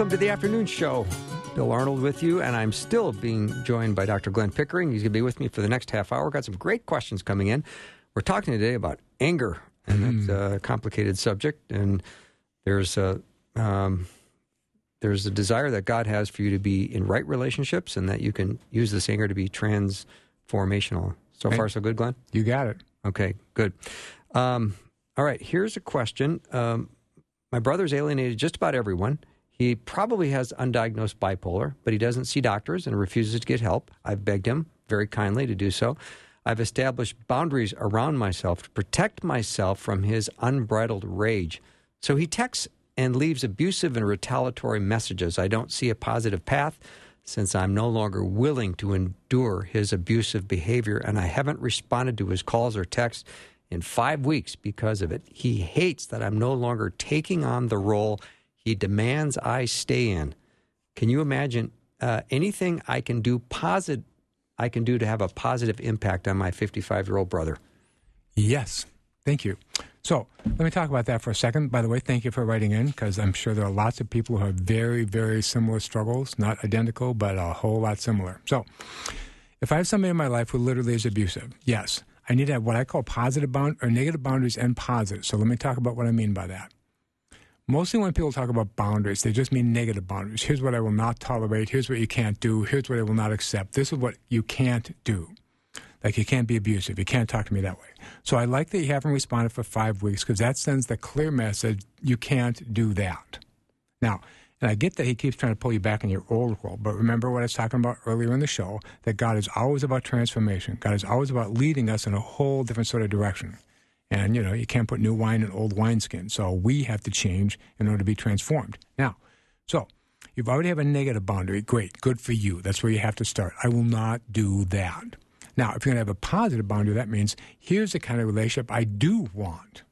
Welcome to the afternoon show. Bill Arnold with you, and I'm still being joined by Dr. Glenn Pickering. He's going to be with me for the next half hour. Got some great questions coming in. We're talking today about anger, and that's a complicated subject. And there's a um, there's a desire that God has for you to be in right relationships, and that you can use this anger to be transformational. So hey, far, so good, Glenn. You got it. Okay, good. Um, all right, here's a question. Um, my brother's alienated just about everyone. He probably has undiagnosed bipolar, but he doesn't see doctors and refuses to get help. I've begged him very kindly to do so. I've established boundaries around myself to protect myself from his unbridled rage. So he texts and leaves abusive and retaliatory messages. I don't see a positive path since I'm no longer willing to endure his abusive behavior, and I haven't responded to his calls or texts in five weeks because of it. He hates that I'm no longer taking on the role he demands I stay in. Can you imagine uh, anything I can do positive? I can do to have a positive impact on my 55 year old brother. Yes, thank you. So let me talk about that for a second. By the way, thank you for writing in because I'm sure there are lots of people who have very, very similar struggles, not identical, but a whole lot similar. So if I have somebody in my life who literally is abusive, yes, I need to have what I call positive bound or negative boundaries and positive. So let me talk about what I mean by that. Mostly when people talk about boundaries, they just mean negative boundaries. Here's what I will not tolerate. Here's what you can't do. Here's what I will not accept. This is what you can't do. Like you can't be abusive. You can't talk to me that way. So I like that you haven't responded for five weeks because that sends the clear message you can't do that. Now, and I get that he keeps trying to pull you back in your old role, but remember what I was talking about earlier in the show that God is always about transformation. God is always about leading us in a whole different sort of direction. And, you know, you can't put new wine in old wineskin. So we have to change in order to be transformed. Now, so you've already have a negative boundary. Great. Good for you. That's where you have to start. I will not do that. Now, if you're going to have a positive boundary, that means here's the kind of relationship I do want.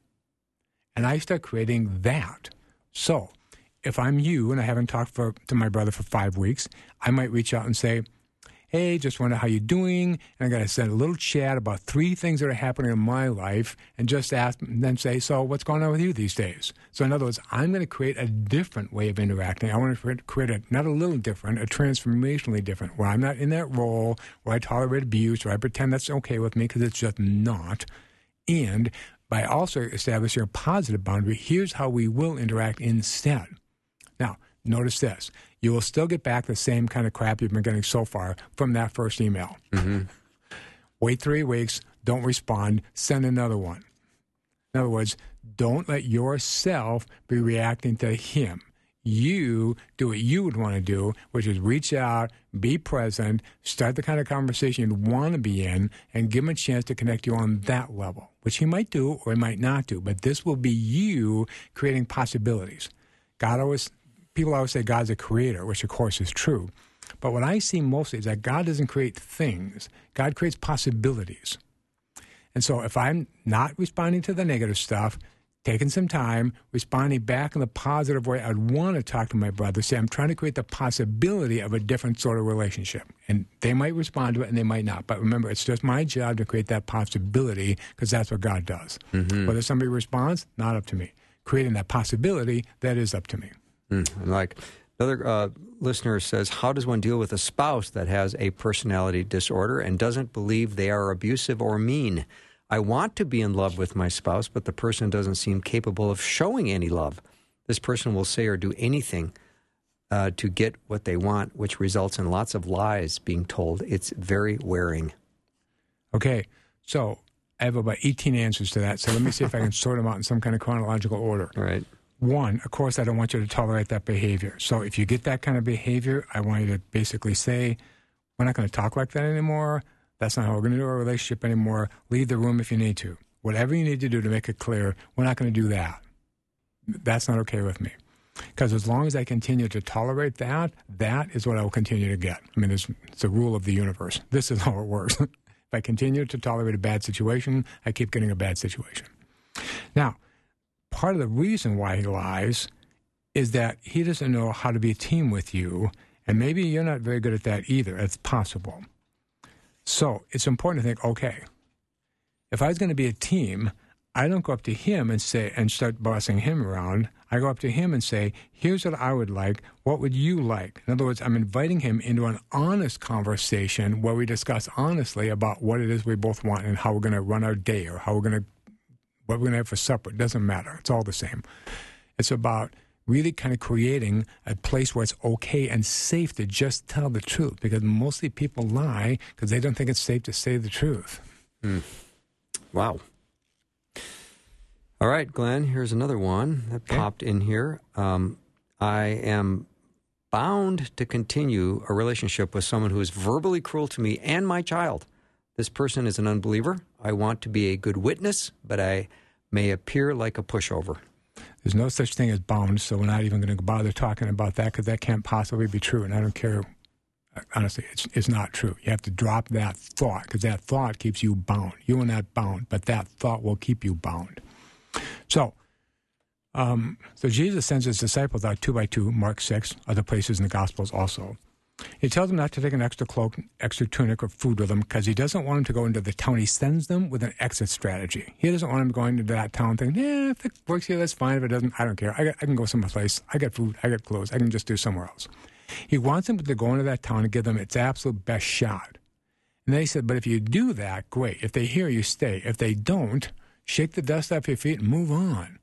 And I start creating that. So if I'm you and I haven't talked for, to my brother for five weeks, I might reach out and say, hey, just wonder how you're doing. And I got to send a little chat about three things that are happening in my life and just ask, and then say, so what's going on with you these days? So in other words, I'm going to create a different way of interacting. I want to create a, not a little different, a transformationally different, where I'm not in that role where I tolerate abuse or I pretend that's okay with me because it's just not. And by also establishing a positive boundary, here's how we will interact instead. Now, notice this you will still get back the same kind of crap you've been getting so far from that first email. Mm-hmm. Wait three weeks, don't respond, send another one. In other words, don't let yourself be reacting to him. You do what you would want to do, which is reach out, be present, start the kind of conversation you want to be in, and give him a chance to connect you on that level, which he might do or he might not do. But this will be you creating possibilities. God always people always say God's a creator, which of course is true. But what I see mostly is that God doesn't create things, God creates possibilities. And so if I'm not responding to the negative stuff, taking some time, responding back in the positive way, I'd want to talk to my brother, say, I'm trying to create the possibility of a different sort of relationship. And they might respond to it and they might not. But remember, it's just my job to create that possibility because that's what God does. Mm-hmm. Whether somebody responds, not up to me. Creating that possibility, that is up to me. Mm, like another uh, listener says, how does one deal with a spouse that has a personality disorder and doesn't believe they are abusive or mean? I want to be in love with my spouse, but the person doesn't seem capable of showing any love. This person will say or do anything uh, to get what they want, which results in lots of lies being told. It's very wearing. Okay, so I have about 18 answers to that. So let me see if I can sort them out in some kind of chronological order. All right. One, of course, I don't want you to tolerate that behavior. So if you get that kind of behavior, I want you to basically say, we're not going to talk like that anymore. That's not how we're going to do our relationship anymore. Leave the room if you need to. Whatever you need to do to make it clear, we're not going to do that. That's not okay with me. Because as long as I continue to tolerate that, that is what I will continue to get. I mean, it's, it's rule of the universe. This is how it works. if I continue to tolerate a bad situation, I keep getting a bad situation. Now, part of the reason why he lies is that he doesn't know how to be a team with you, and maybe you're not very good at that either. It's possible. So it's important to think okay, if I was going to be a team, I don't go up to him and say and start bossing him around. I go up to him and say, "Here's what I would like. What would you like?" In other words, I'm inviting him into an honest conversation where we discuss honestly about what it is we both want and how we're going to run our day or how we're going to what we're going to have for supper. It doesn't matter. It's all the same. It's about really kind of creating a place where it's okay and safe to just tell the truth because mostly people lie because they don't think it's safe to say the truth. Mm. Wow. All right, Glenn, here's another one that okay. popped in here. Um, I am bound to continue a relationship with someone who is verbally cruel to me and my child. This person is an unbeliever. I want to be a good witness, but I may appear like a pushover. There's no such thing as bound, so we're not even going to bother talking about that because that can't possibly be true. And I don't care. Honestly, it's, it's not true. You have to drop that thought because that thought keeps you bound. You are not bound, but that thought will keep you bound. So, um, so Jesus sends his disciples out two by two, Mark 6, other places in the Gospels also. He tells them not to take an extra cloak, extra tunic, or food with them because he doesn't want them to go into the town. He sends them with an exit strategy. He doesn't want them going into that town thinking, yeah, if it works here, that's fine. If it doesn't, I don't care. I, got, I can go someplace. I got food. I got clothes. I can just do somewhere else. He wants them to go into that town and give them its absolute best shot. And they said, but if you do that, great. If they hear you, stay. If they don't, shake the dust off your feet and move on.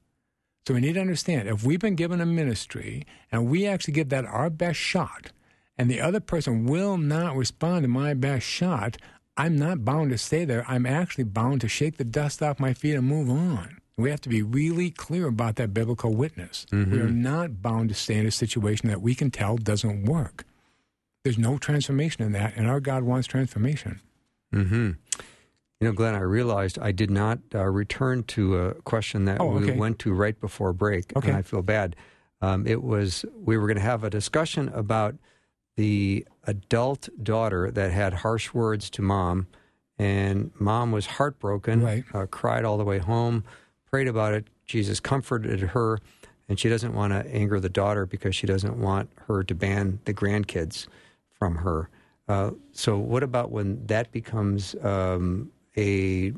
So we need to understand if we've been given a ministry and we actually give that our best shot, and the other person will not respond to my best shot, I'm not bound to stay there. I'm actually bound to shake the dust off my feet and move on. We have to be really clear about that biblical witness. Mm-hmm. We are not bound to stay in a situation that we can tell doesn't work. There's no transformation in that, and our God wants transformation. Mm-hmm. You know, Glenn, I realized I did not uh, return to a question that oh, okay. we went to right before break, okay. and I feel bad. Um, it was we were going to have a discussion about the adult daughter that had harsh words to mom, and mom was heartbroken, right. uh, cried all the way home, prayed about it. Jesus comforted her, and she doesn't want to anger the daughter because she doesn't want her to ban the grandkids from her. Uh, so, what about when that becomes um, a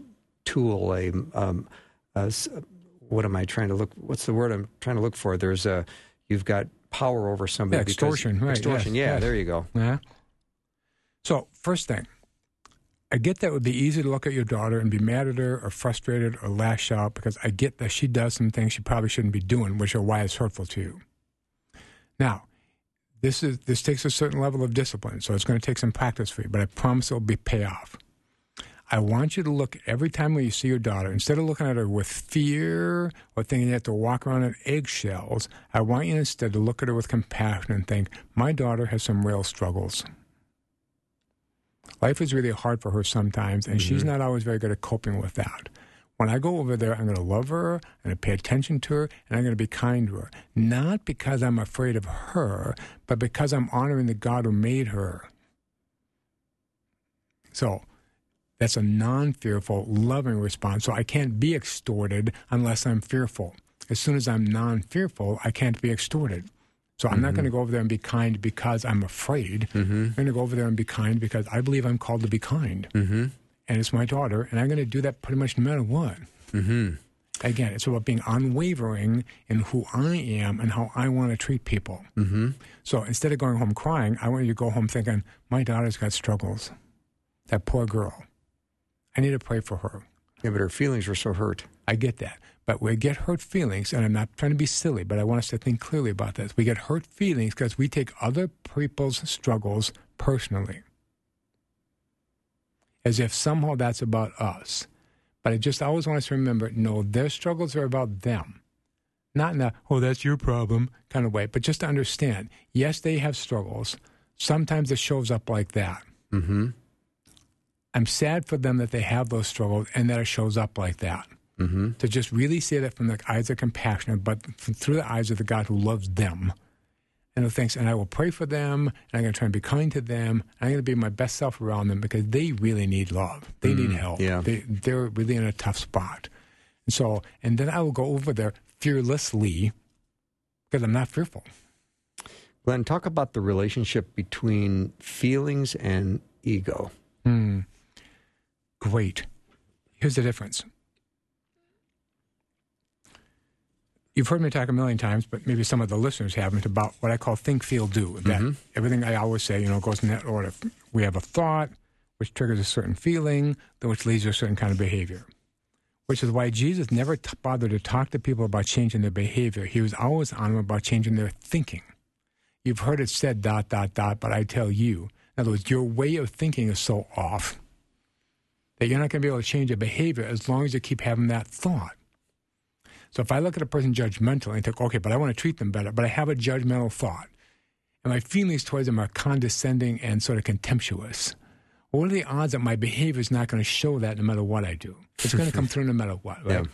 tool, a, um, a, what am I trying to look? What's the word I'm trying to look for? There's a you've got power over somebody. Yeah, extortion, right? Extortion, yes, yeah. Yes. There you go. Yeah. So first thing, I get that it would be easy to look at your daughter and be mad at her or frustrated or lash out because I get that she does some things she probably shouldn't be doing, which are why it's hurtful to you. Now, this is this takes a certain level of discipline, so it's going to take some practice for you, but I promise it'll be payoff. I want you to look every time when you see your daughter, instead of looking at her with fear or thinking you have to walk around on eggshells, I want you instead to look at her with compassion and think, my daughter has some real struggles. Life is really hard for her sometimes, and mm-hmm. she's not always very good at coping with that. When I go over there, I'm going to love her, I'm going to pay attention to her, and I'm going to be kind to her. Not because I'm afraid of her, but because I'm honoring the God who made her. So, that's a non fearful, loving response. So I can't be extorted unless I'm fearful. As soon as I'm non fearful, I can't be extorted. So I'm mm-hmm. not going to go over there and be kind because I'm afraid. Mm-hmm. I'm going to go over there and be kind because I believe I'm called to be kind. Mm-hmm. And it's my daughter, and I'm going to do that pretty much no matter what. Mm-hmm. Again, it's about being unwavering in who I am and how I want to treat people. Mm-hmm. So instead of going home crying, I want you to go home thinking, my daughter's got struggles. That poor girl. I need to pray for her. Yeah, but her feelings were so hurt. I get that. But we get hurt feelings, and I'm not trying to be silly, but I want us to think clearly about this. We get hurt feelings because we take other people's struggles personally, as if somehow that's about us. But I just always want us to remember no, their struggles are about them. Not in a, oh, that's your problem kind of way, but just to understand yes, they have struggles. Sometimes it shows up like that. Mm-hmm. I'm sad for them that they have those struggles and that it shows up like that. Mm-hmm. To just really see that from the eyes of compassion, but through the eyes of the God who loves them. And who thinks, and I will pray for them, and I'm going to try and be kind to them, and I'm going to be my best self around them because they really need love. They need help. yeah. They, they're really in a tough spot. And so, and then I will go over there fearlessly because I'm not fearful. Glenn, talk about the relationship between feelings and ego. Hmm. Great. Here's the difference. You've heard me talk a million times, but maybe some of the listeners haven't, about what I call think, feel, do. That mm-hmm. everything I always say, you know, goes in that order. We have a thought, which triggers a certain feeling, which leads to a certain kind of behavior. Which is why Jesus never t- bothered to talk to people about changing their behavior. He was always on them about changing their thinking. You've heard it said dot, dot, dot, but I tell you. In other words, your way of thinking is so off that you're not going to be able to change your behavior as long as you keep having that thought. So if I look at a person judgmental and think, okay, but I want to treat them better, but I have a judgmental thought, and my feelings towards them are condescending and sort of contemptuous, what are the odds that my behavior is not going to show that no matter what I do? It's going to come through no matter what, right?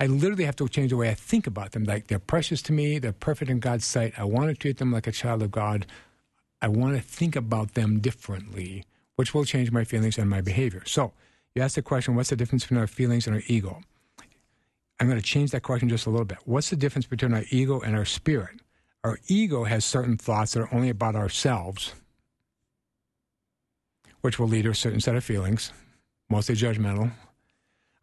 I literally have to change the way I think about them. Like they're precious to me, they're perfect in God's sight. I want to treat them like a child of God. I want to think about them differently, which will change my feelings and my behavior. So you asked the question, what's the difference between our feelings and our ego? I'm going to change that question just a little bit. What's the difference between our ego and our spirit? Our ego has certain thoughts that are only about ourselves, which will lead to a certain set of feelings, mostly judgmental.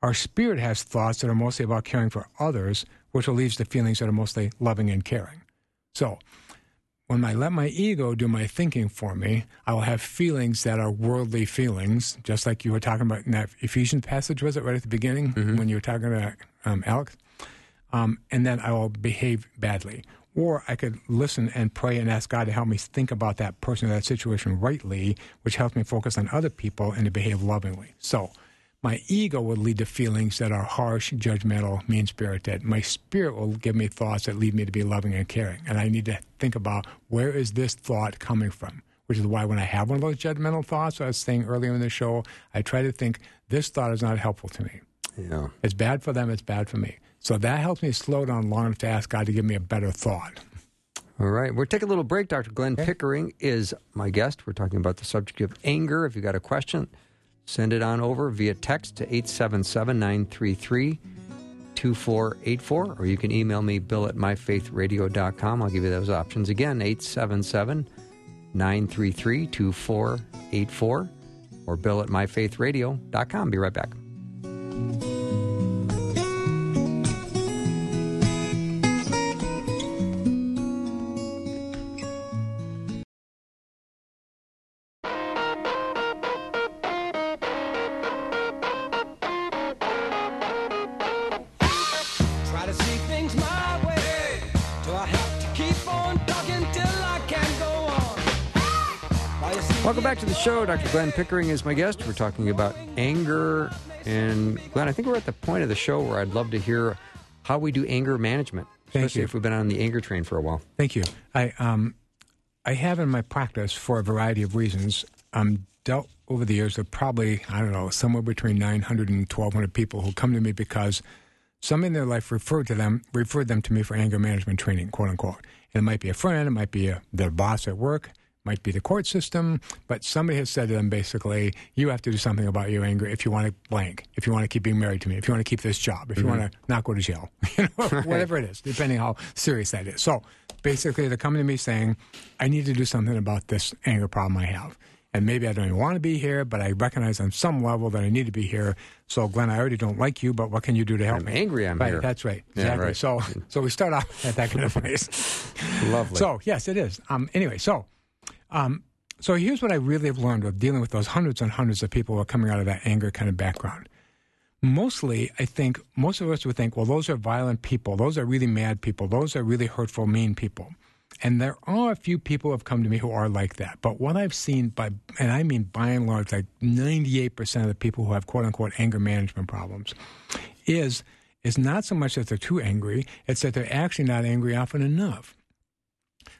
Our spirit has thoughts that are mostly about caring for others, which will lead to feelings that are mostly loving and caring. So, when I let my ego do my thinking for me, I will have feelings that are worldly feelings, just like you were talking about in that Ephesians passage, was it right at the beginning when you were talking about um, Alex? Um, and then I will behave badly. Or I could listen and pray and ask God to help me think about that person or that situation rightly, which helps me focus on other people and to behave lovingly. So, my ego will lead to feelings that are harsh, judgmental, mean spirited. My spirit will give me thoughts that lead me to be loving and caring. And I need to think about where is this thought coming from? Which is why when I have one of those judgmental thoughts, I was saying earlier in the show, I try to think this thought is not helpful to me. Yeah. It's bad for them, it's bad for me. So that helps me slow down long enough to ask God to give me a better thought. All right. We're taking a little break. Dr. Glenn Pickering is my guest. We're talking about the subject of anger. If you got a question, send it on over via text to 877 933 2484, or you can email me, bill at myfaithradio.com. I'll give you those options again 877 933 2484, or bill at myfaithradio.com. Be right back. Dr. Glenn Pickering is my guest. We're talking about anger. And Glenn, I think we're at the point of the show where I'd love to hear how we do anger management, Thank especially you. if we've been on the anger train for a while. Thank you. I um, I have in my practice for a variety of reasons. Um, dealt over the years with probably I don't know somewhere between 900 and 1,200 people who come to me because some in their life referred to them referred them to me for anger management training, quote unquote. And it might be a friend, it might be a, their boss at work, might be the court system, but somebody has said to them basically, you have to do something about your anger if you want to blank, if you want to keep being married to me, if you want to keep this job, if you want to not go to jail, you know, whatever it is, depending how serious that is. So basically, they're coming to me saying, I need to do something about this anger problem I have. And maybe I don't even want to be here, but I recognize on some level that I need to be here. So, Glenn, I already don't like you, but what can you do to help me? I'm me? angry I'm right, here. That's right. Yeah, Exactly. right. So, so we start off at that kind of place. Lovely. So yes, it is. Um, anyway, so um, so here's what I really have learned of dealing with those hundreds and hundreds of people who are coming out of that anger kind of background. Mostly, I think most of us would think, well, those are violent people. Those are really mad people. Those are really hurtful, mean people. And there are a few people who have come to me who are like that. But what I've seen, by and I mean by and large, like 98% of the people who have quote unquote anger management problems, is is not so much that they're too angry; it's that they're actually not angry often enough.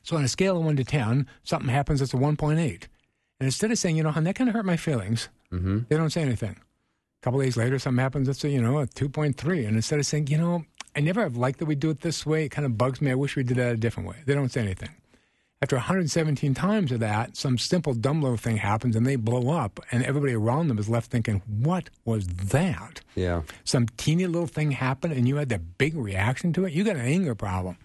So on a scale of one to ten, something happens that's a one point eight, and instead of saying, you know, hon, that kind of hurt my feelings, mm-hmm. they don't say anything A couple days later, something happens. It's a, you know a two point three, and instead of saying, you know, I never have liked that we do it this way. It kind of bugs me. I wish we did that a different way. They don't say anything. After 117 times of that, some simple dumb little thing happens, and they blow up, and everybody around them is left thinking, "What was that?" Yeah. Some teeny little thing happened, and you had that big reaction to it. You got an anger problem.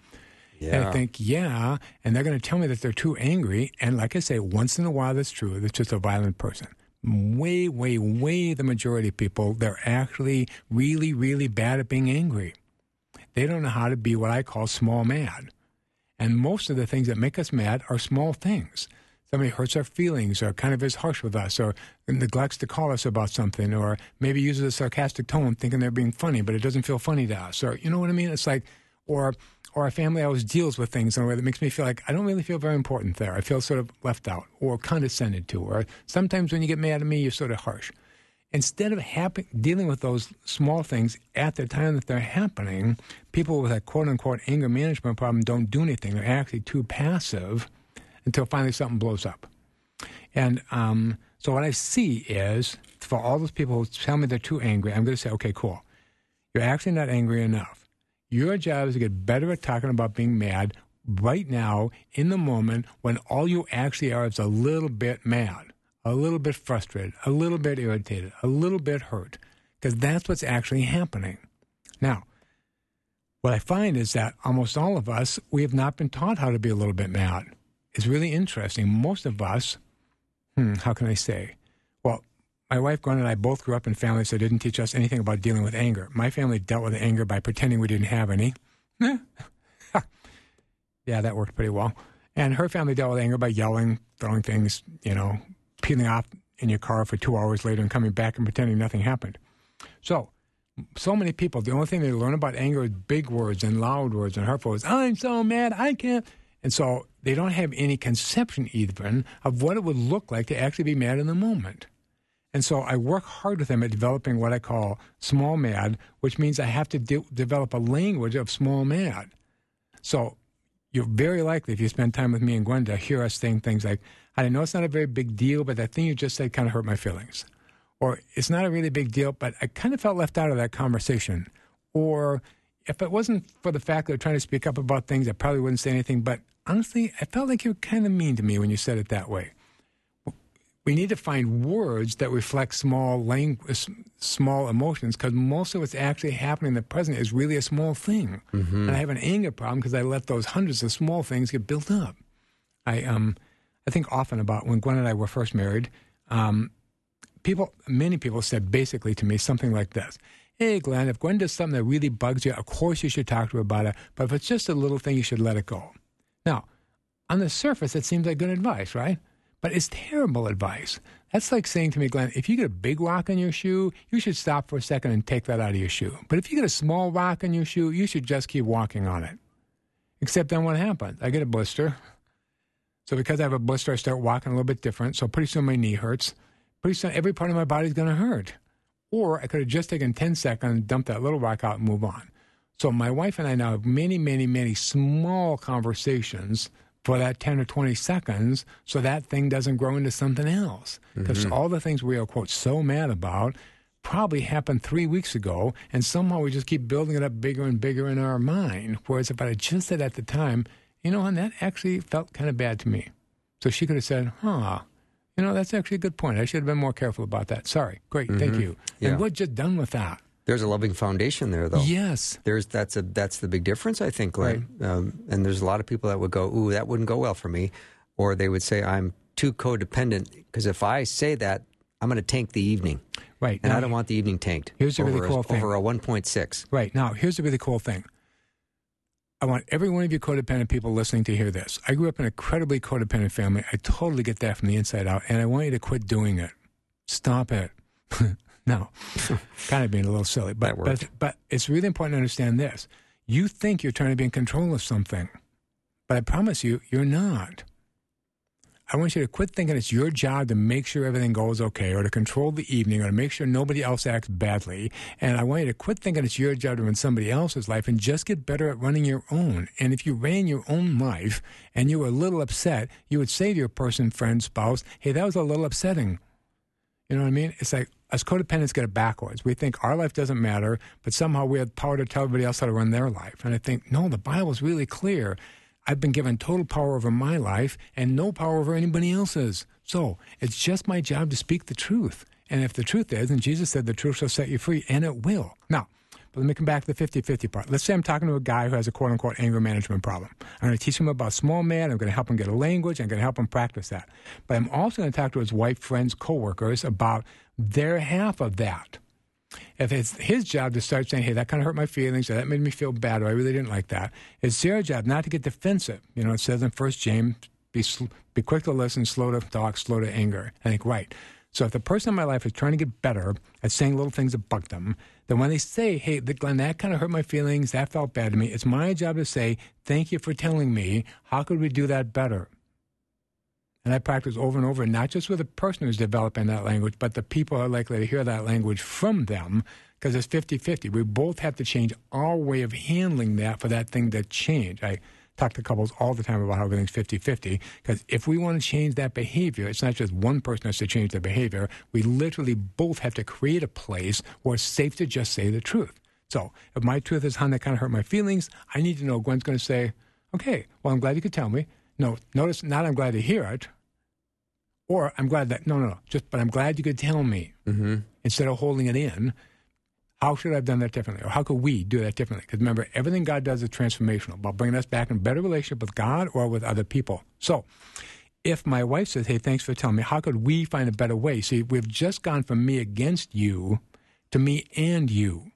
And I think, yeah, and they're going to tell me that they're too angry. And like I say, once in a while, that's true. That's just a violent person. Way, way, way the majority of people, they're actually really, really bad at being angry. They don't know how to be what I call small mad. And most of the things that make us mad are small things. Somebody hurts our feelings or kind of is harsh with us or neglects to call us about something or maybe uses a sarcastic tone thinking they're being funny, but it doesn't feel funny to us. Or, you know what I mean? It's like, or, or our family always deals with things in a way that makes me feel like I don't really feel very important there. I feel sort of left out or condescended to. Or sometimes when you get mad at me, you're sort of harsh. Instead of dealing with those small things at the time that they're happening, people with a quote unquote anger management problem don't do anything. They're actually too passive until finally something blows up. And um, so what I see is for all those people who tell me they're too angry, I'm going to say, okay, cool. You're actually not angry enough. Your job is to get better at talking about being mad right now in the moment when all you actually are is a little bit mad, a little bit frustrated, a little bit irritated, a little bit hurt, because that's what's actually happening. Now, what I find is that almost all of us, we have not been taught how to be a little bit mad. It's really interesting. Most of us, hmm, how can I say? My wife Gwen and I both grew up in families that didn't teach us anything about dealing with anger. My family dealt with anger by pretending we didn't have any. yeah, that worked pretty well. And her family dealt with anger by yelling, throwing things, you know, peeling off in your car for two hours later and coming back and pretending nothing happened. So, so many people, the only thing they learn about anger is big words and loud words and hurtful words. I'm so mad, I can't. And so they don't have any conception even of what it would look like to actually be mad in the moment. And so I work hard with them at developing what I call small mad, which means I have to de- develop a language of small mad. So you're very likely, if you spend time with me and Gwen, to hear us saying things like, I know it's not a very big deal, but that thing you just said kind of hurt my feelings. Or it's not a really big deal, but I kind of felt left out of that conversation. Or if it wasn't for the fact that I'm trying to speak up about things, I probably wouldn't say anything. But honestly, I felt like you were kind of mean to me when you said it that way. We need to find words that reflect small language, small emotions, because most of what's actually happening in the present is really a small thing. And I have an anger problem because I let those hundreds of small things get built up. I um, I think often about when Gwen and I were first married. Um, people, many people said basically to me something like this: "Hey, Glenn, if Gwen does something that really bugs you, of course you should talk to her about it. But if it's just a little thing, you should let it go." Now, on the surface, it seems like good advice, right? But it's terrible advice. That's like saying to me, Glenn, if you get a big rock in your shoe, you should stop for a second and take that out of your shoe. But if you get a small rock in your shoe, you should just keep walking on it. Except then what happens? I get a blister. So because I have a blister, I start walking a little bit different. So pretty soon my knee hurts. Pretty soon every part of my body is going to hurt. Or I could have just taken 10 seconds and dumped that little rock out and move on. So my wife and I now have many, many, many small conversations for that 10 or 20 seconds so that thing doesn't grow into something else. Because mm-hmm. all the things we are, quote, so mad about probably happened three weeks ago, and somehow we just keep building it up bigger and bigger in our mind. Whereas if I had just said at the time, you know, and that actually felt kind of bad to me. So she could have said, huh, you know, that's actually a good point. I should have been more careful about that. Sorry. Great. Thank mm-hmm. you. Yeah. And we're just done with that. There's a loving foundation there, though. Yes. There's that's a that's the big difference, I think, Glenn. Um, and there's a lot of people that would go, "Ooh, that wouldn't go well for me," or they would say, "I'm too codependent because if I say that, I'm going to tank the evening, Right. and Now, I don't want the evening tanked." Here's a really cool thing. over a 1.6. Right. Now, here's the really cool thing. I want every one of you codependent people listening to hear this. I grew up in an incredibly codependent family. I totally get that from the inside out, and I want you to quit doing it. Stop it. no, kind of being a little silly, but, but but it's really important to understand this. You think you're trying to be in control of something, but I promise you, you're not. I want you to quit thinking it's your job to make sure everything goes okay or to control the evening or to make sure nobody else acts badly. And I want you to quit thinking it's your job to run somebody else's life and just get better at running your own. And if you ran your own life and you were a little upset, you would say to your person, friend, spouse, hey, that was a little upsetting. You know what I mean? It's like, us codependents get it backwards. We think our life doesn't matter, but somehow we have power to tell everybody else how to run their life. And I think, no, the Bible's really clear. I've been given total power over my life and no power over anybody else's. So it's just my job to speak the truth. And if the truth is, and Jesus said the truth shall set you free, and it will. Now, but let me come back to the 50 50 part. Let's say I'm talking to a guy who has a quote unquote anger management problem. I'm going to teach him about small mad. I'm going to help him get a language. I'm going to help him practice that. But I'm also going to talk to his wife, friends, coworkers about their half of that. If it's his job to start saying, hey, that kind of hurt my feelings, or that made me feel bad, or I really didn't like that, it's their job not to get defensive. You know, it says in First James, be, sl- be quick to listen, slow to talk, slow to anger. I think, right. So if the person in my life is trying to get better at saying little things that bug them, then when they say, hey, Glenn, that kind of hurt my feelings, that felt bad to me, it's my job to say, thank you for telling me. How could we do that better? And I practice over and over, not just with the person who's developing that language, but the people who are likely to hear that language from them, because it's 50 50. We both have to change our way of handling that for that thing to change. I talk to couples all the time about how everything's 50 50, because if we want to change that behavior, it's not just one person has to change their behavior. We literally both have to create a place where it's safe to just say the truth. So if my truth is, hon, that kind of hurt my feelings, I need to know Gwen's going to say, okay, well, I'm glad you could tell me. No, notice not I'm glad to hear it, or I'm glad that no, no, no, just but I'm glad you could tell me Mm-hmm. instead of holding it in. How should I have done that differently, or how could we do that differently? Because remember, everything God does is transformational, about bringing us back in better relationship with God or with other people. So, if my wife says, "Hey, thanks for telling me," how could we find a better way? See, we've just gone from me against you to me and you,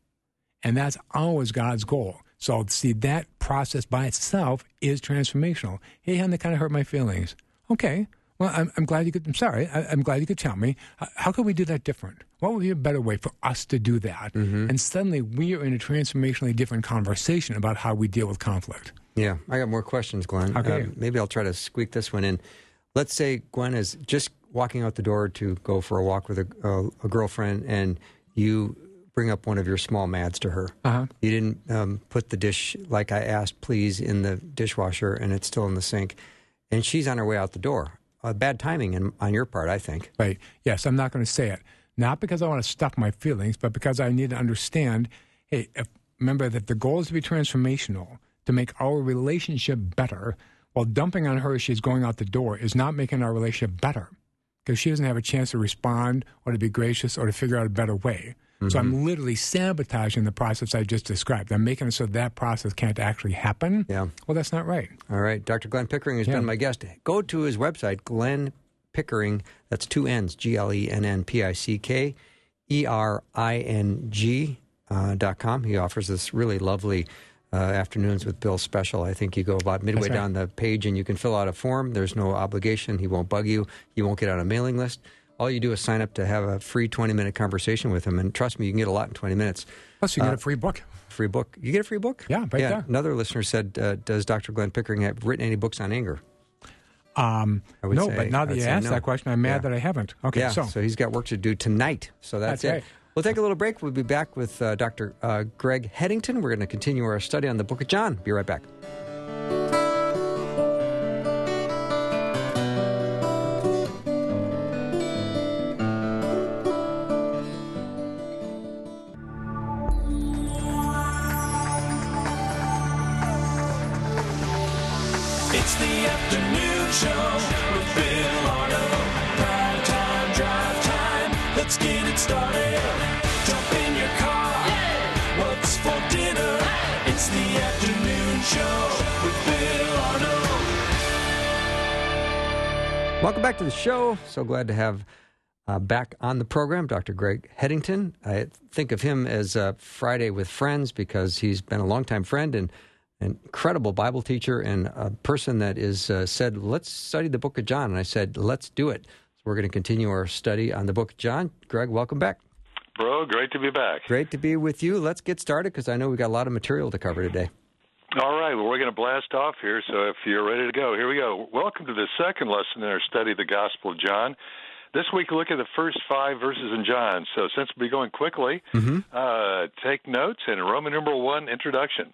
and that's always God's goal. So, see, that process by itself is transformational. Hey, hon, that kind of hurt my feelings. Okay. Well, I'm, I'm glad you could. I'm sorry. I, I'm glad you could tell me. How, how could we do that different? What would be a better way for us to do that? And suddenly, we are in a transformationally different conversation about how we deal with conflict. Yeah, I got more questions, Glenn. Okay. Uh, maybe I'll try to squeak this one in. Let's say Gwen is just walking out the door to go for a walk with a, a, a girlfriend, and you bring up one of your small mads to her. Uh-huh. You didn't um, put the dish like I asked, please, in the dishwasher, and it's still in the sink, and she's on her way out the door. Uh, bad timing in, on your part, I think. Right. Yes, I'm not going to say it. Not because I want to stuff my feelings, but because I need to understand hey, if, remember that the goal is to be transformational, to make our relationship better. While dumping on her as she's going out the door is not making our relationship better because she doesn't have a chance to respond or to be gracious or to figure out a better way. So I'm literally sabotaging the process I just described. I'm making it so that process can't actually happen. Yeah. Well, that's not right. All right. Dr. Glenn Pickering has Yeah. been my guest. Go to his website, Glenn Pickering. That's two N's, G L E N N P I C K E R I N G uh, dot com. He offers this really lovely uh, afternoons with Bill special. I think you go about midway right. down the page and you can fill out a form. There's no obligation. He won't bug you. You won't get on a mailing list. All you do is sign up to have a free 20 minute conversation with him. And trust me, you can get a lot in 20 minutes. Plus, you get Uh, a free book. Free book. You get a free book? Yeah, right there. Another listener said, uh, Does Dr. Glenn Pickering have written any books on anger? Um, no, say- but now that you asked no. that question, I'm mad Yeah. that I haven't. Okay, yeah, so, he's got work to do tonight. So that's, That's it. right. We'll take a little break. We'll be back with uh, Dr. Uh, Greg Headington. We're going to continue our study on the book of John. Be right back. To the show. So glad to have uh, back on the program Dr. Greg Headington. I think of him as uh, Friday with Friends because he's been a longtime friend and an incredible Bible teacher and a person that is uh, said, let's study the book of John. And I said, let's do it. So we're going to continue our study on the book of John. Greg, welcome back. Bro, great to be back. Great to be with you. Let's get started because I know we've got a lot of material to cover today. All right, well, we're going to blast off here, so if you're ready to go, here we go. Welcome to the second lesson in our study of the Gospel of John. This week, look at the first five verses in John. So, since we'll be going quickly, uh, take notes and Roman numeral one introduction.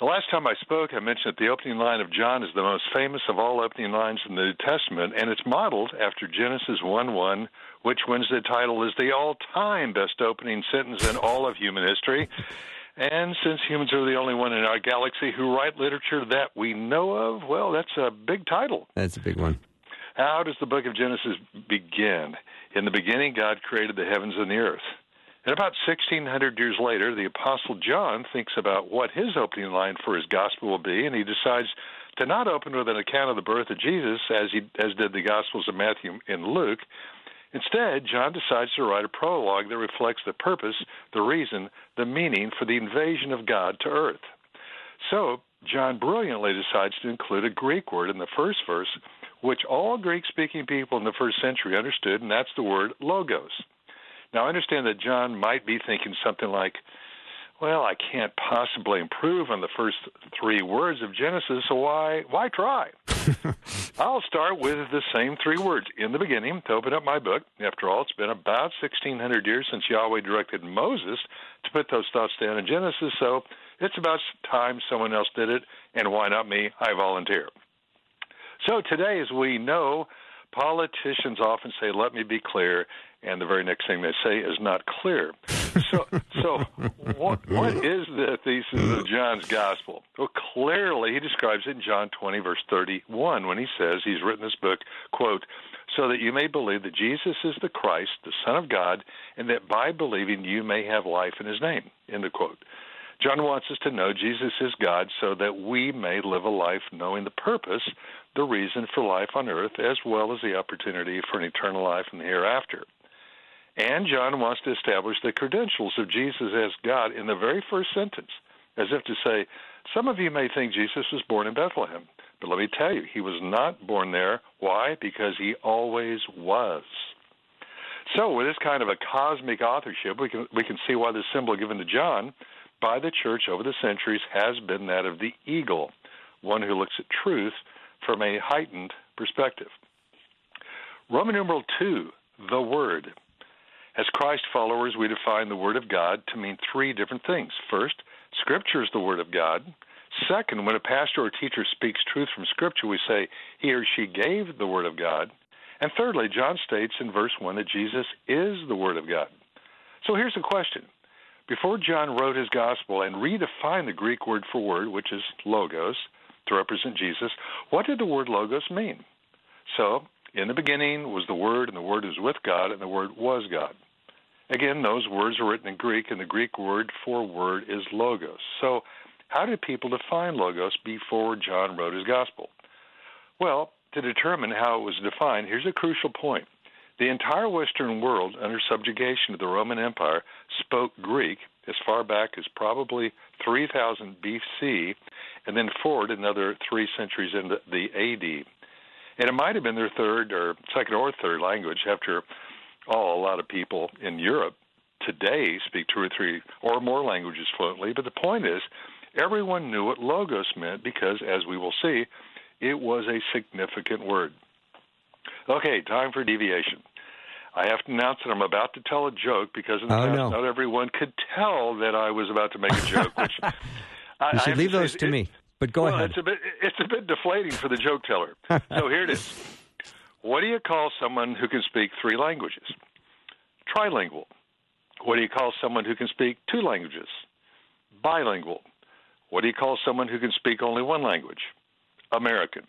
The last time I spoke, I mentioned that the opening line of John is the most famous of all opening lines in the New Testament, and it's modeled after Genesis 1 1, which wins the title as the all time best opening sentence in all of human history. And since humans are the only one in our galaxy who write literature that we know of, well, that's a big title. That's a big one. How does the book of Genesis begin? In the beginning, God created the heavens and the earth. And about 1600 years later, the Apostle John thinks about what his opening line for his gospel will be, and he decides to not open with an account of the birth of Jesus, as he as did the Gospels of Matthew and Luke. Instead, John decides to write a prologue that reflects the purpose, the reason, the meaning for the invasion of God to earth. So, John brilliantly decides to include a Greek word in the first verse, which all Greek speaking people in the first century understood, and that's the word logos. Now, I understand that John might be thinking something like, well, I can't possibly improve on the first three words of Genesis, so why why try? I'll start with the same three words in the beginning to open up my book. After all, it's been about 1600 years since Yahweh directed Moses to put those thoughts down in Genesis, so it's about time someone else did it, and why not me? I volunteer. So today, as we know, politicians often say, "Let me be clear," and the very next thing they say is not clear. So, so what what is the thesis of John's gospel? Well, clearly he describes it in John 20, verse 31, when he says he's written this book, quote, so that you may believe that Jesus is the Christ, the Son of God, and that by believing you may have life in His name. End of quote. John wants us to know Jesus is God so that we may live a life knowing the purpose, the reason for life on earth, as well as the opportunity for an eternal life in the hereafter. And John wants to establish the credentials of Jesus as God in the very first sentence, as if to say, Some of you may think Jesus was born in Bethlehem, but let me tell you, he was not born there. Why? Because he always was. So, with this kind of a cosmic authorship, we can we can see why the symbol given to John by the church over the centuries has been that of the eagle, one who looks at truth from a heightened perspective. Roman numeral two, the Word. As Christ followers, we define the Word of God to mean three different things. First, Scripture is the Word of God. Second, when a pastor or teacher speaks truth from Scripture, we say he or she gave the Word of God. And thirdly, John states in verse 1 that Jesus is the Word of God. So here's the question. Before John wrote his gospel and redefined the Greek word for word, which is logos, to represent Jesus, what did the word logos mean? So, in the beginning was the Word, and the Word was with God, and the Word was God. Again, those words were written in Greek, and the Greek word for word is logos. So, how did people define logos before John wrote his gospel? Well, to determine how it was defined, here's a crucial point. The entire Western world, under subjugation of the Roman Empire, spoke Greek as far back as probably 3000 BC, and then forward another three centuries into the AD. And it might have been their third or second or third language. After all, a lot of people in Europe today speak two or three or more languages fluently. But the point is, everyone knew what logos meant because, as we will see, it was a significant word. Okay, time for deviation. I have to announce that I'm about to tell a joke because in the Oh, past no. not everyone could tell that I was about to make a joke. Which I, I You should have leave those to it- me. But go well, ahead. it's a bit it's a bit deflating for the joke teller. so here it is. What do you call someone who can speak three languages? Trilingual. What do you call someone who can speak two languages? Bilingual. What do you call someone who can speak only one language? American.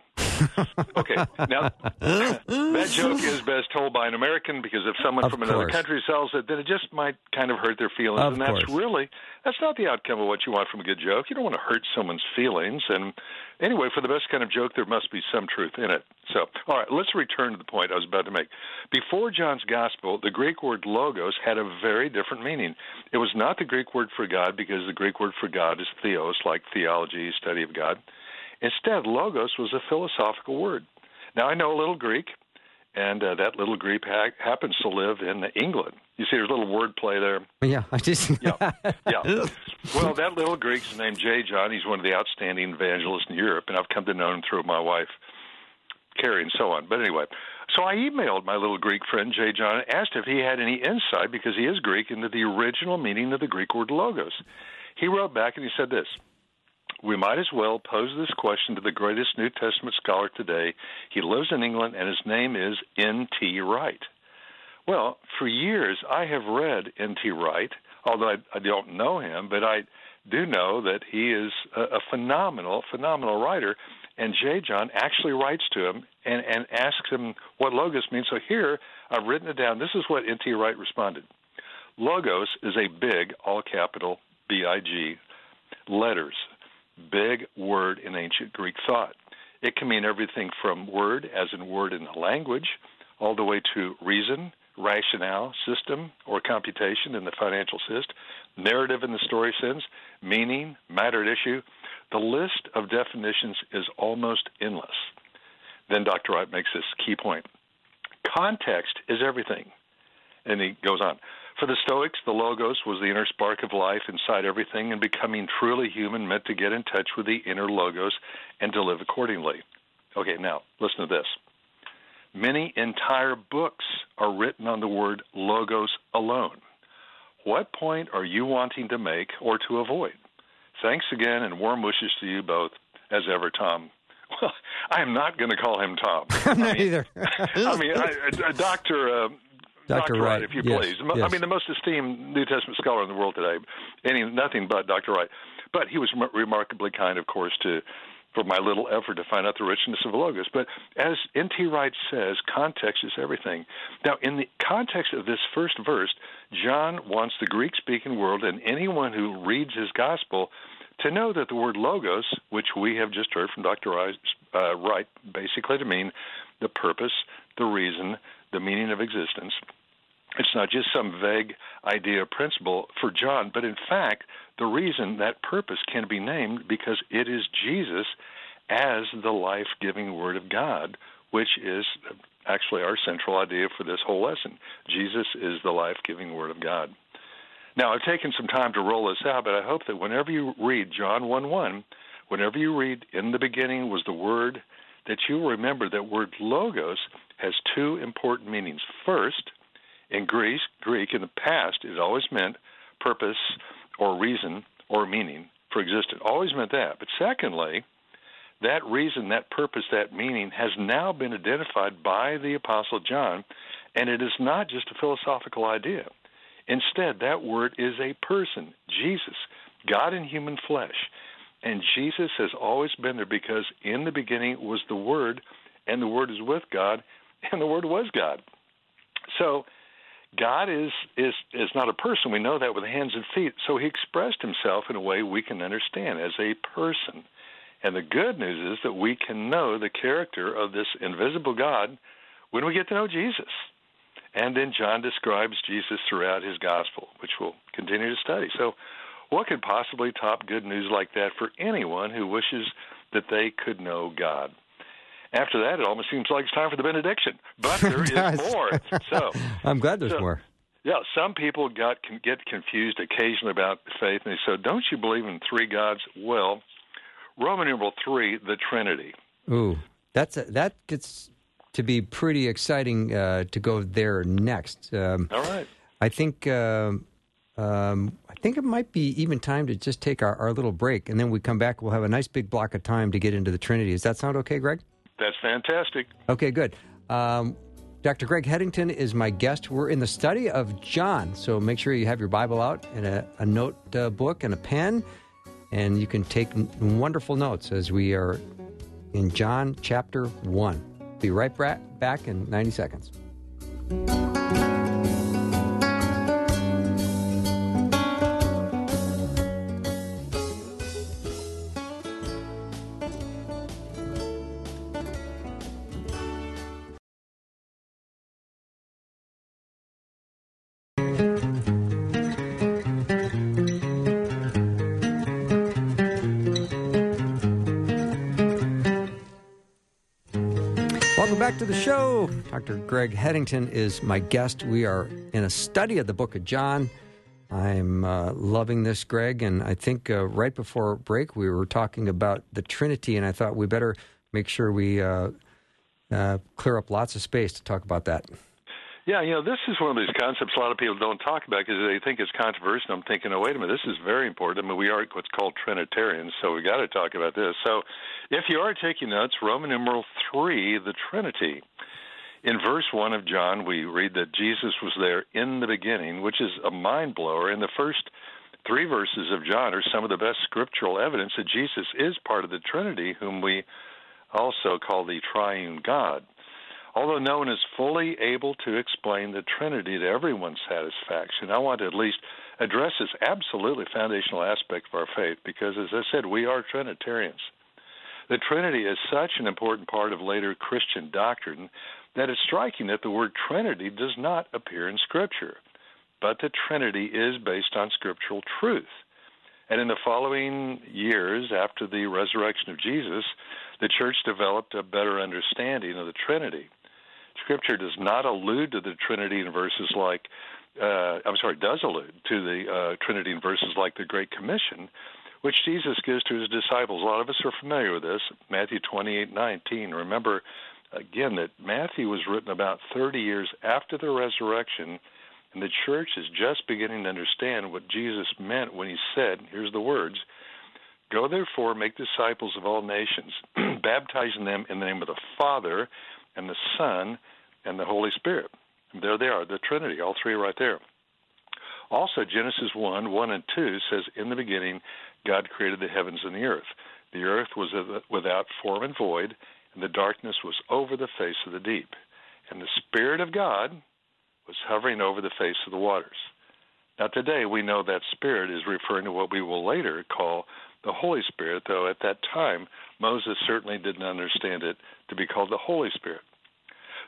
Okay, now that joke is best told by an American because if someone Of from another country sells it, then it just might kind of hurt their feelings, Of and that's course. really that's not the outcome of what you want from a good joke. You don't want to hurt someone's feelings, and anyway, for the best kind of joke, there must be some truth in it. So, all right, let's return to the point I was about to make. Before John's gospel, the Greek word logos had a very different meaning. It was not the Greek word for God because the Greek word for God is theos, like theology, study of God. Instead, logos was a philosophical word. Now, I know a little Greek, and uh, that little Greek ha- happens to live in England. You see, there's a little wordplay there. yeah, I just. Yeah, yeah. Well, that little Greek's named J. John. He's one of the outstanding evangelists in Europe, and I've come to know him through my wife, Carrie, and so on. But anyway, so I emailed my little Greek friend J. John and asked if he had any insight, because he is Greek, into the original meaning of the Greek word logos. He wrote back and he said this we might as well pose this question to the greatest New Testament scholar today. He lives in England, and his name is N.T. Wright. Well, for years I have read N.T. Wright, although I, I don't know him, but I do know that he is a, a phenomenal, phenomenal writer. And J. John actually writes to him and, and asks him what logos means. So here I've written it down. This is what N.T. Wright responded Logos is a big, all capital B I G letters, big word in ancient Greek thought. It can mean everything from word, as in word in the language, all the way to reason, rationale, system, or computation in the financial system, narrative in the story sense, meaning, matter at issue. The list of definitions is almost endless. Then Dr. Wright makes this key point context is everything. And he goes on. For the Stoics, the Logos was the inner spark of life inside everything, and becoming truly human meant to get in touch with the inner Logos and to live accordingly. Okay, now listen to this. Many entire books are written on the word Logos alone. What point are you wanting to make or to avoid? Thanks again, and warm wishes to you both, as ever, Tom. Well, I am not going to call him Tom. I'm not either. I mean, I, uh, Doctor. Uh, Dr. Wright, Wright, if you yes, please. I mean, the most esteemed New Testament scholar in the world today. Any nothing but Dr. Wright. But he was remarkably kind, of course, to for my little effort to find out the richness of logos. But as N.T. Wright says, context is everything. Now, in the context of this first verse, John wants the Greek speaking world and anyone who reads his gospel to know that the word logos, which we have just heard from Dr. Wright, uh, Wright basically to mean the purpose, the reason, the meaning of existence, it's not just some vague idea or principle for John, but in fact, the reason that purpose can be named because it is Jesus as the life giving Word of God, which is actually our central idea for this whole lesson. Jesus is the life giving Word of God. Now, I've taken some time to roll this out, but I hope that whenever you read John 1 1, whenever you read, in the beginning was the Word, that you will remember that word logos has two important meanings. First, in Greek, Greek in the past, it always meant purpose or reason or meaning for existence. Always meant that. But secondly, that reason, that purpose, that meaning has now been identified by the Apostle John, and it is not just a philosophical idea. Instead, that word is a person, Jesus, God in human flesh. And Jesus has always been there because in the beginning was the Word, and the Word is with God, and the Word was God. So, God is is is not a person. We know that with hands and feet. So he expressed himself in a way we can understand as a person. And the good news is that we can know the character of this invisible God when we get to know Jesus. And then John describes Jesus throughout his gospel, which we'll continue to study. So what could possibly top good news like that for anyone who wishes that they could know God? After that, it almost seems like it's time for the benediction, but there is more. So, I'm glad there's So- more. yeah, some people got can get confused occasionally about faith, and they say, "Don't you believe in three gods?" Well, Roman numeral three, the Trinity. Ooh, that's a, that gets to be pretty exciting uh, to go there next. Um, All right. I think um, um, I think it might be even time to just take our, our little break, and then we come back. We'll have a nice big block of time to get into the Trinity. Does that sound okay, Greg? That's fantastic. Okay, good. Um, Dr. Greg Headington is my guest. We're in the study of John, so make sure you have your Bible out and a, a note uh, and a pen, and you can take n- wonderful notes as we are in John chapter 1. Be right back in 90 seconds. Welcome back to the show. Dr. Greg Headington is my guest. We are in a study of the book of John. I'm uh, loving this, Greg, and I think uh, right before break we were talking about the Trinity, and I thought we better make sure we uh, uh, clear up lots of space to talk about that. Yeah, you know, this is one of these concepts a lot of people don't talk about because they think it's controversial. I'm thinking, oh, wait a minute, this is very important. I mean, we are what's called Trinitarians, so we got to talk about this. So, if you are taking notes, Roman numeral three, the Trinity. In verse one of John, we read that Jesus was there in the beginning, which is a mind blower. And the first three verses of John are some of the best scriptural evidence that Jesus is part of the Trinity, whom we also call the triune God. Although no one is fully able to explain the Trinity to everyone's satisfaction, I want to at least address this absolutely foundational aspect of our faith because, as I said, we are Trinitarians. The Trinity is such an important part of later Christian doctrine that it's striking that the word Trinity does not appear in Scripture. But the Trinity is based on scriptural truth. And in the following years after the resurrection of Jesus, the church developed a better understanding of the Trinity. Scripture does not allude to the Trinity in verses like, uh, I'm sorry, does allude to the uh, Trinity in verses like the Great Commission, which Jesus gives to his disciples. A lot of us are familiar with this. Matthew 28 19. Remember, again, that Matthew was written about 30 years after the resurrection, and the church is just beginning to understand what Jesus meant when he said, here's the words, Go therefore, make disciples of all nations, baptizing them in the name of the Father and the Son and the Holy Spirit. And there they are, the Trinity, all three right there. Also, Genesis 1 1 and 2 says, In the beginning, God created the heavens and the earth. The earth was without form and void, and the darkness was over the face of the deep. And the Spirit of God was hovering over the face of the waters. Now, today we know that Spirit is referring to what we will later call the Holy Spirit, though at that time Moses certainly didn't understand it to be called the Holy Spirit.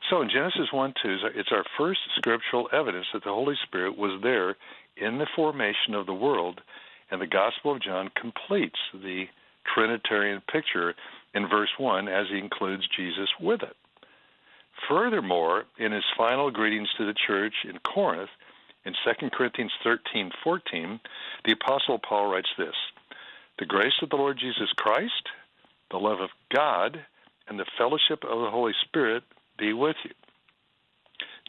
So in Genesis 1 2, it's our first scriptural evidence that the Holy Spirit was there in the formation of the world, and the Gospel of John completes the Trinitarian picture in verse 1 as he includes Jesus with it. Furthermore, in his final greetings to the church in Corinth, in 2 Corinthians 13:14, the apostle Paul writes this: "The grace of the Lord Jesus Christ, the love of God, and the fellowship of the Holy Spirit be with you."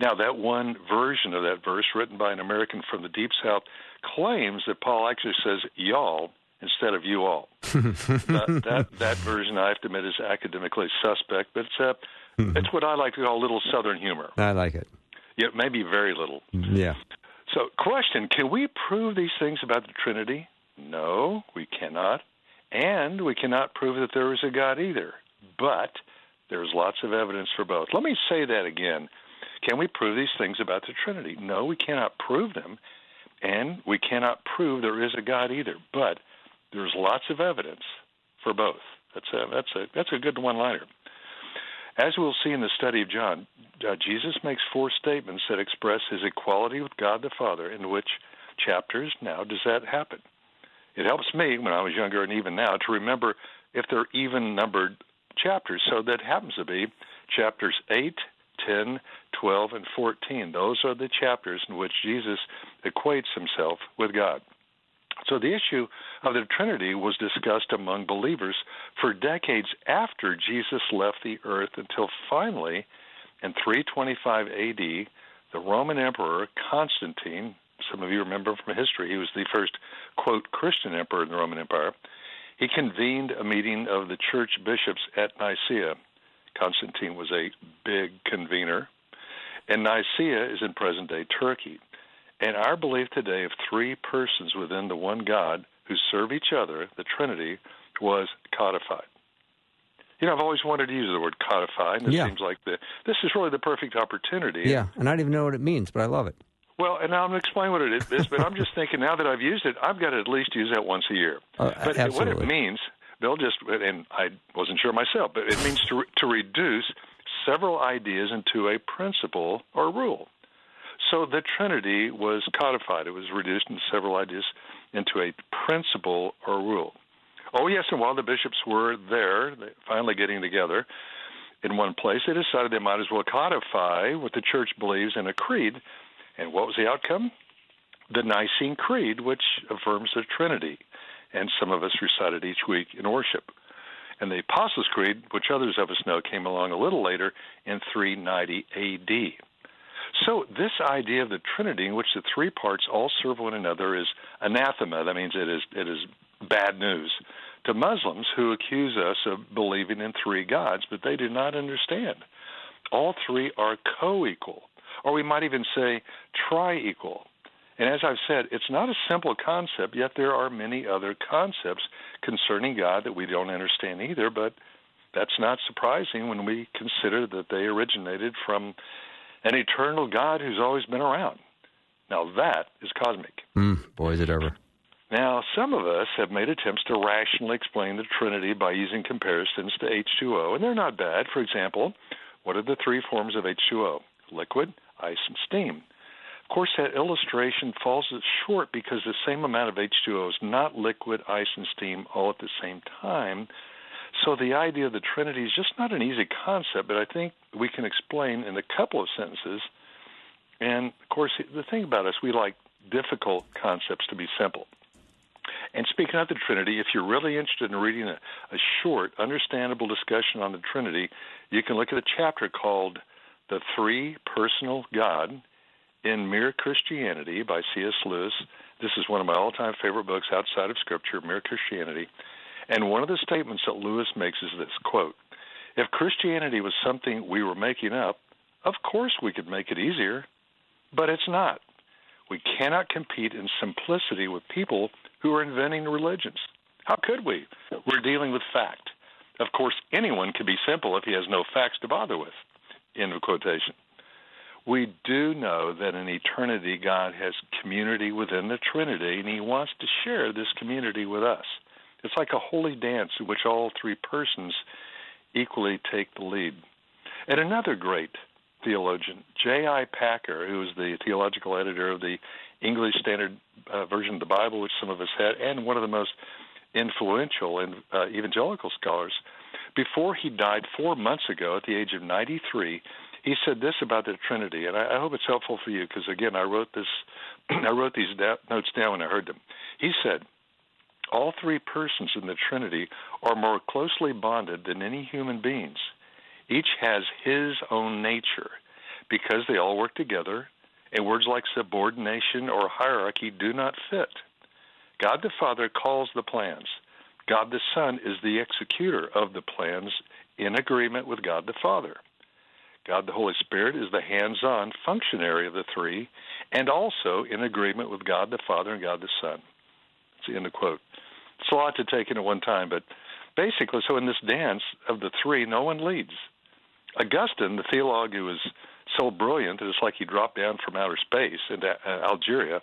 Now, that one version of that verse, written by an American from the Deep South, claims that Paul actually says y'all instead of you all. that, that, that version, I have to admit, is academically suspect, but it's, uh, mm-hmm. it's what I like to call a little Southern humor. I like it. Yeah, maybe very little. Yeah. So, question Can we prove these things about the Trinity? No, we cannot. And we cannot prove that there is a God either. But there's lots of evidence for both. Let me say that again. Can we prove these things about the Trinity? No, we cannot prove them. And we cannot prove there is a God either. But there's lots of evidence for both. That's a, that's a, that's a good one liner. As we'll see in the study of John, uh, Jesus makes four statements that express his equality with God the Father. In which chapters now does that happen? It helps me when I was younger and even now to remember if they're even numbered chapters. So that happens to be chapters 8, 10, 12, and 14. Those are the chapters in which Jesus equates himself with God. So the issue of the Trinity was discussed among believers for decades after Jesus left the earth until finally, in 325 AD, the Roman Emperor Constantine, some of you remember from history, he was the first, quote, Christian emperor in the Roman Empire, he convened a meeting of the church bishops at Nicaea. Constantine was a big convener. And Nicaea is in present day Turkey. And our belief today of three persons within the one God who serve each other, the Trinity, was codified. You know, I've always wanted to use the word codified, and it yeah. seems like the, this is really the perfect opportunity. Yeah, and I don't even know what it means, but I love it. Well, and now I'm going to explain what it is, but I'm just thinking now that I've used it, I've got to at least use that once a year. Uh, but absolutely. what it means, they'll just, and I wasn't sure myself, but it means to, to reduce several ideas into a principle or rule. So the Trinity was codified. It was reduced in several ideas into a principle or rule. Oh, yes, and while the bishops were there, finally getting together in one place, they decided they might as well codify what the church believes in a creed. And what was the outcome? The Nicene Creed, which affirms the Trinity. And some of us recited each week in worship. And the Apostles' Creed, which others of us know came along a little later in 390 AD. So, this idea of the Trinity, in which the three parts all serve one another, is anathema. That means it is, it is bad news to Muslims who accuse us of believing in three gods, but they do not understand. All three are co equal, or we might even say tri equal. And as I've said, it's not a simple concept, yet there are many other concepts concerning God that we don't understand either, but that's not surprising when we consider that they originated from an eternal God who's always been around. Now that is cosmic. Mm, boy, is it ever. Now, some of us have made attempts to rationally explain the Trinity by using comparisons to H2O, and they're not bad. For example, what are the three forms of H2O? Liquid, ice, and steam. Of course, that illustration falls short because the same amount of H2O is not liquid, ice, and steam all at the same time. So the idea of the Trinity is just not an easy concept, but I think we can explain in a couple of sentences. And of course, the thing about us, we like difficult concepts to be simple. And speaking of the Trinity, if you're really interested in reading a, a short, understandable discussion on the Trinity, you can look at a chapter called The Three Personal God in Mere Christianity by C.S. Lewis. This is one of my all time favorite books outside of Scripture, Mere Christianity. And one of the statements that Lewis makes is this quote If Christianity was something we were making up, of course we could make it easier, but it's not. We cannot compete in simplicity with people who are inventing religions. How could we? We're dealing with fact. Of course, anyone can be simple if he has no facts to bother with. End of quotation. We do know that in eternity, God has community within the Trinity, and He wants to share this community with us. It's like a holy dance in which all three persons equally take the lead. And another great theologian, J.I. Packer, who is the theological editor of the English Standard uh, Version of the Bible, which some of us had, and one of the most influential in, uh, evangelical scholars, before he died four months ago at the age of 93, he said this about the Trinity, and I, I hope it's helpful for you because again, I wrote this, I wrote these da- notes down when I heard them. He said, all three persons in the Trinity are more closely bonded than any human beings. Each has his own nature because they all work together, and words like subordination or hierarchy do not fit. God the Father calls the plans. God the Son is the executor of the plans in agreement with God the Father. God the Holy Spirit is the hands on functionary of the three, and also in agreement with God the Father and God the Son. It's the end of quote. It's a lot to take in at one time, but basically, so in this dance of the three, no one leads. Augustine, the theologue who was so brilliant that it's like he dropped down from outer space into uh, Algeria.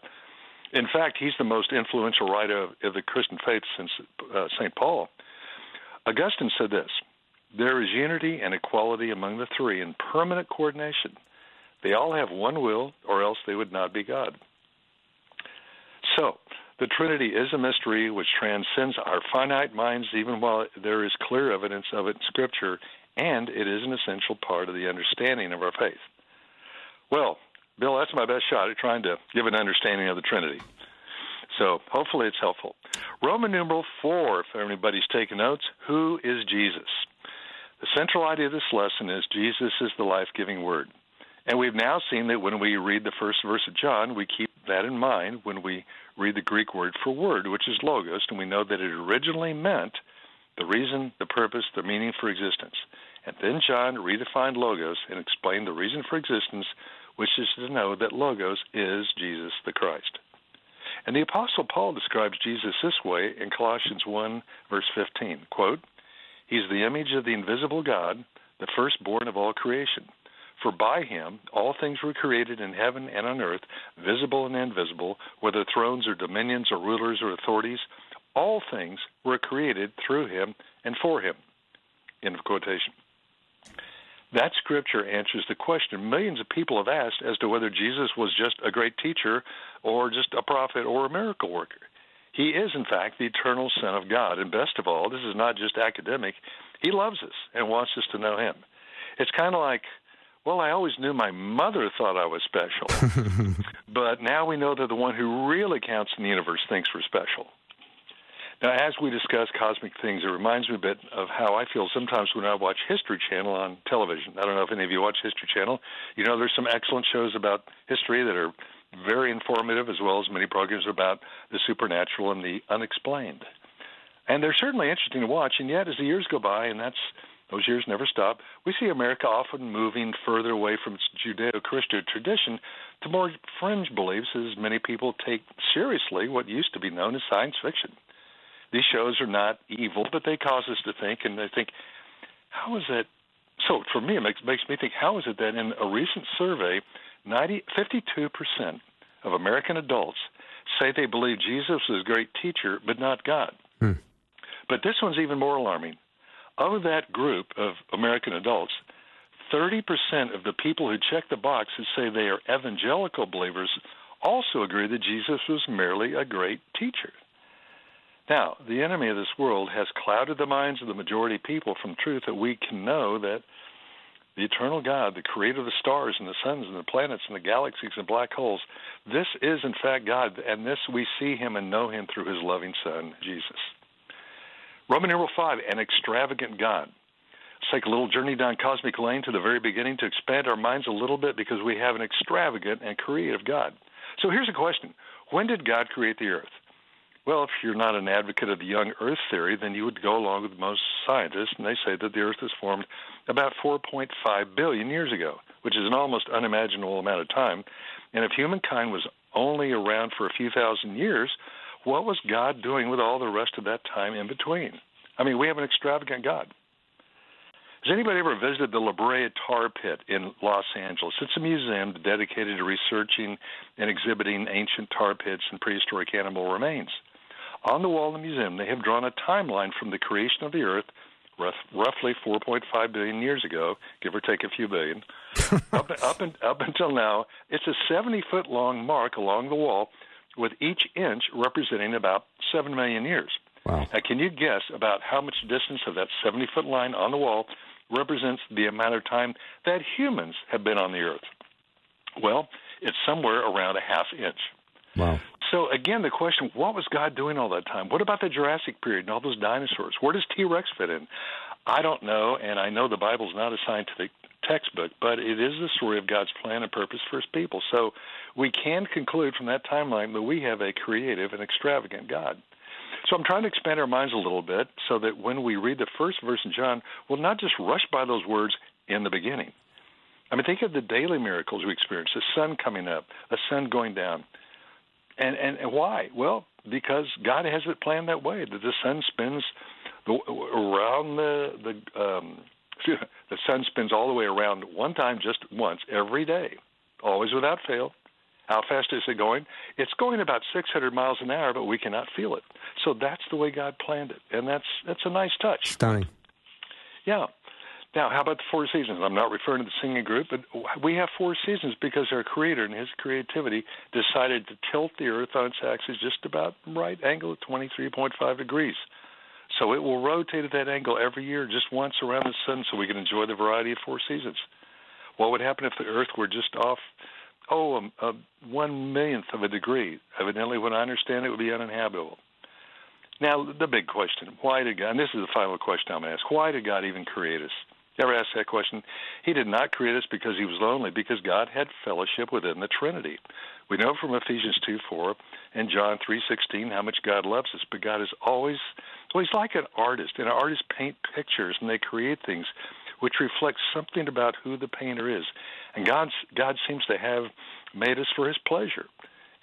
In fact, he's the most influential writer of, of the Christian faith since uh, St. Paul. Augustine said this There is unity and equality among the three in permanent coordination. They all have one will, or else they would not be God. So, the Trinity is a mystery which transcends our finite minds, even while there is clear evidence of it in Scripture, and it is an essential part of the understanding of our faith. Well, Bill, that's my best shot at trying to give an understanding of the Trinity. So hopefully it's helpful. Roman numeral 4, if anybody's taking notes, who is Jesus? The central idea of this lesson is Jesus is the life giving word. And we've now seen that when we read the first verse of John, we keep that in mind when we read the Greek word for word, which is logos, and we know that it originally meant the reason, the purpose, the meaning for existence. And then John redefined logos and explained the reason for existence, which is to know that logos is Jesus the Christ. And the apostle Paul describes Jesus this way in Colossians 1 verse 15, quote, He's the image of the invisible God, the firstborn of all creation. For by him all things were created in heaven and on earth, visible and invisible, whether thrones or dominions or rulers or authorities, all things were created through him and for him. End of quotation. That scripture answers the question millions of people have asked as to whether Jesus was just a great teacher or just a prophet or a miracle worker. He is, in fact, the eternal Son of God. And best of all, this is not just academic, He loves us and wants us to know Him. It's kind of like, well, I always knew my mother thought I was special, but now we know that the one who really counts in the universe thinks we're special. Now, as we discuss cosmic things, it reminds me a bit of how I feel sometimes when I watch History Channel on television. I don't know if any of you watch History Channel. You know, there's some excellent shows about history that are very informative, as well as many programs about the supernatural and the unexplained. And they're certainly interesting to watch. And yet, as the years go by, and that's those years never stop, we see America often moving further away from its Judeo-Christian tradition to more fringe beliefs, as many people take seriously what used to be known as science fiction these shows are not evil, but they cause us to think, and I think, how is it? So for me, it makes makes me think, how is it that in a recent survey, 90, 52% of American adults say they believe Jesus is a great teacher, but not God. Hmm. But this one's even more alarming. Of that group of American adults, 30% of the people who check the box and say they are evangelical believers also agree that Jesus was merely a great teacher. Now, the enemy of this world has clouded the minds of the majority of people from truth that we can know that the eternal God, the creator of the stars and the suns and the planets and the galaxies and black holes, this is in fact God, and this we see him and know him through his loving Son, Jesus. Roman numeral 5, an extravagant God. Let's take a little journey down Cosmic Lane to the very beginning to expand our minds a little bit because we have an extravagant and creative God. So here's a question When did God create the earth? Well, if you're not an advocate of the young Earth theory, then you would go along with most scientists, and they say that the Earth was formed about 4.5 billion years ago, which is an almost unimaginable amount of time. And if humankind was only around for a few thousand years, what was God doing with all the rest of that time in between? I mean, we have an extravagant God. Has anybody ever visited the La Brea Tar Pit in Los Angeles? It's a museum dedicated to researching and exhibiting ancient tar pits and prehistoric animal remains. On the wall in the museum, they have drawn a timeline from the creation of the Earth, rough, roughly 4.5 billion years ago, give or take a few billion, up, up, and, up until now. It's a 70 foot long mark along the wall, with each inch representing about 7 million years. Wow. Now, can you guess about how much distance of that 70 foot line on the wall represents the amount of time that humans have been on the Earth? Well, it's somewhere around a half inch. Wow. So again, the question: What was God doing all that time? What about the Jurassic period and all those dinosaurs? Where does T Rex fit in? I don't know, and I know the Bible's not a scientific textbook, but it is the story of God's plan and purpose for His people. So we can conclude from that timeline that we have a creative and extravagant God. So I'm trying to expand our minds a little bit so that when we read the first verse in John, we'll not just rush by those words in the beginning. I mean, think of the daily miracles we experience: the sun coming up, a sun going down and, and and why? Well, because God has it planned that way that the sun spins the, around the the um, the sun spins all the way around one time, just once every day, always without fail. How fast is it going? It's going about 600 miles an hour, but we cannot feel it. So that's the way God planned it, and that's that's a nice touch. Stunning. Yeah. Now, how about the four seasons? I'm not referring to the singing group, but we have four seasons because our Creator, and His creativity, decided to tilt the Earth on its axis just about right angle at 23.5 degrees. So it will rotate at that angle every year, just once around the sun, so we can enjoy the variety of four seasons. What would happen if the Earth were just off, oh, a, a one millionth of a degree? Evidently, what I understand, it would be uninhabitable. Now, the big question: Why did God? And this is the final question I'm going to ask: Why did God even create us? Ever ask that question? He did not create us because he was lonely, because God had fellowship within the Trinity. We know from Ephesians 2 4 and John three sixteen how much God loves us, but God is always well, he's like an artist, and artists paint pictures and they create things which reflect something about who the painter is. And God's God seems to have made us for his pleasure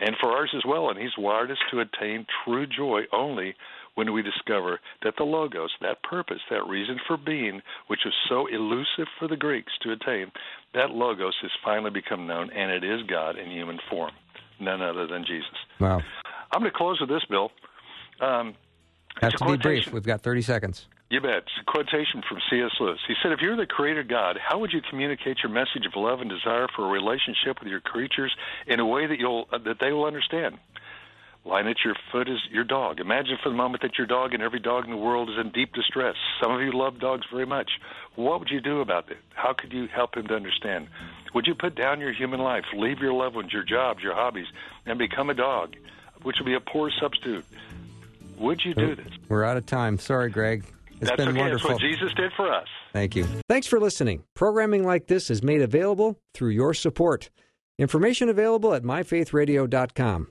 and for ours as well, and he's wired us to attain true joy only when we discover that the Logos, that purpose, that reason for being, which was so elusive for the Greeks to attain, that Logos has finally become known, and it is God in human form, none other than Jesus. Wow. I'm going to close with this, Bill. Um, Has to be brief. We've got 30 seconds. You bet. It's a quotation from C.S. Lewis. He said, If you're the creator God, how would you communicate your message of love and desire for a relationship with your creatures in a way that you'll uh, that they will understand? Lying at your foot is your dog. Imagine for the moment that your dog and every dog in the world is in deep distress. Some of you love dogs very much. What would you do about it? How could you help him to understand? Would you put down your human life, leave your loved ones, your jobs, your hobbies, and become a dog, which would be a poor substitute? would you do this? We're out of time. Sorry, Greg. It's That's been okay. wonderful. That's what Jesus did for us. Thank you. Thanks for listening. Programming like this is made available through your support. Information available at myfaithradio.com.